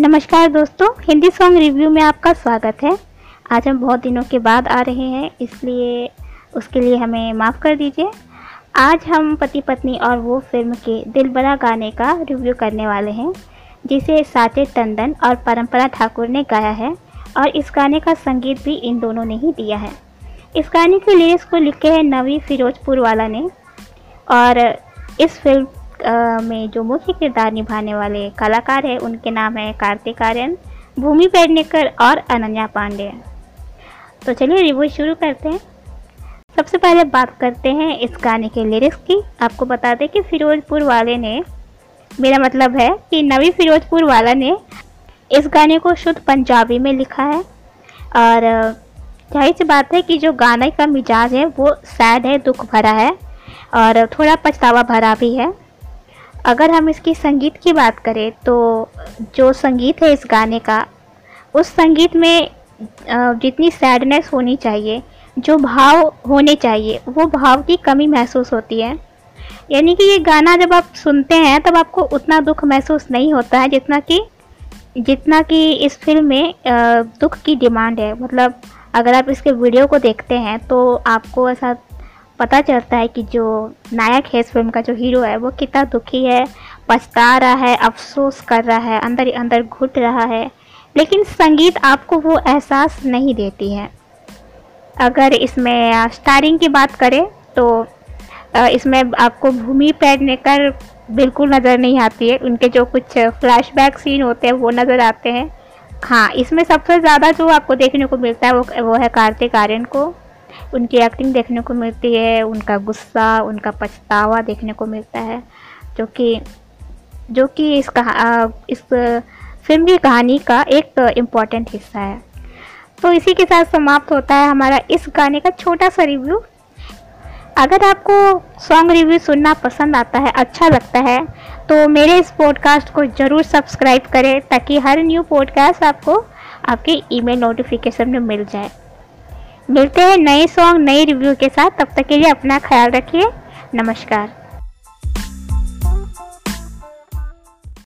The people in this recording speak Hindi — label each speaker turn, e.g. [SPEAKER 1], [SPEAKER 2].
[SPEAKER 1] नमस्कार दोस्तों, हिंदी सॉन्ग रिव्यू में आपका स्वागत है। आज हम बहुत दिनों के बाद आ रहे हैं, इसलिए उसके लिए हमें माफ़ कर दीजिए। आज हम पति पत्नी और वो फ़िल्म के दिल बड़ा गाने का रिव्यू करने वाले हैं, जिसे साचे टंडन और परंपरा ठाकुर ने गाया है, और इस गाने का संगीत भी इन दोनों ने ही दिया है। इस गाने के लिरिक्स को लिखे हैं नवी फिरोजपुर वाला ने, और इस फ़िल्म में जो मुख्य किरदार निभाने वाले कलाकार हैं, उनके नाम है कार्तिक आर्यन, भूमि पेडनेकर और अनन्या पांडे। तो चलिए रिव्यू शुरू करते हैं। सबसे पहले बात करते हैं इस गाने के लिरिक्स की। आपको बता दें कि फिरोजपुर वाले ने, मेरा मतलब है कि नवी फिरोजपुर वाला ने इस गाने को शुद्ध पंजाबी में लिखा है। और, ज़ाहिर सी बात है कि जो गाने का मिजाज है, वो सैड है, दुख भरा है, और थोड़ा पछतावा भरा भी है। अगर हम इसकी संगीत की बात करें तो जो संगीत है इस गाने का, उस संगीत में जितनी सैडनेस होनी चाहिए, जो भाव होने चाहिए, वो भाव की कमी महसूस होती है। यानी कि ये गाना जब आप सुनते हैं, तब आपको उतना दुख महसूस नहीं होता है जितना कि जितना कि इस फ़िल्म में दुख की डिमांड है। मतलब अगर आप इसके वीडियो को देखते हैं तो आपको ऐसा पता चलता है कि जो नायक है इस फ़िल्म का, जो हीरो है, वो कितना दुखी है, पछता रहा है, अफसोस कर रहा है, अंदर ही अंदर घुट रहा है। लेकिन संगीत आपको वो एहसास नहीं देती है। अगर इसमें स्टारिंग की बात करें तो इसमें आपको भूमि पेडनेकर बिल्कुल नज़र नहीं आती है। उनके जो कुछ फ्लैशबैक सीन होते हैं, वो नज़र आते हैं। हाँ इसमें सबसे ज़्यादा जो आपको देखने को मिलता है, वो वो है कार्तिक आर्यन को। उनकी एक्टिंग देखने को मिलती है, उनका गुस्सा, उनका पछतावा देखने को मिलता है, जो कि जो कि इस कहा इस फ़िल्म की कहानी का एक इंपॉर्टेंट हिस्सा है। तो इसी के साथ समाप्त होता है हमारा इस गाने का छोटा सा रिव्यू अगर आपको सॉन्ग रिव्यू सुनना पसंद आता है अच्छा लगता है तो मेरे इस पॉडकास्ट को ज़रूर सब्सक्राइब करें, ताकि हर न्यू पॉडकास्ट आपको आपके ईमेल नोटिफिकेशन में मिल जाए। मिलते हैं नए सॉन्ग नए रिव्यू के साथ। तब तक के लिए अपना ख्याल रखिए। नमस्कार।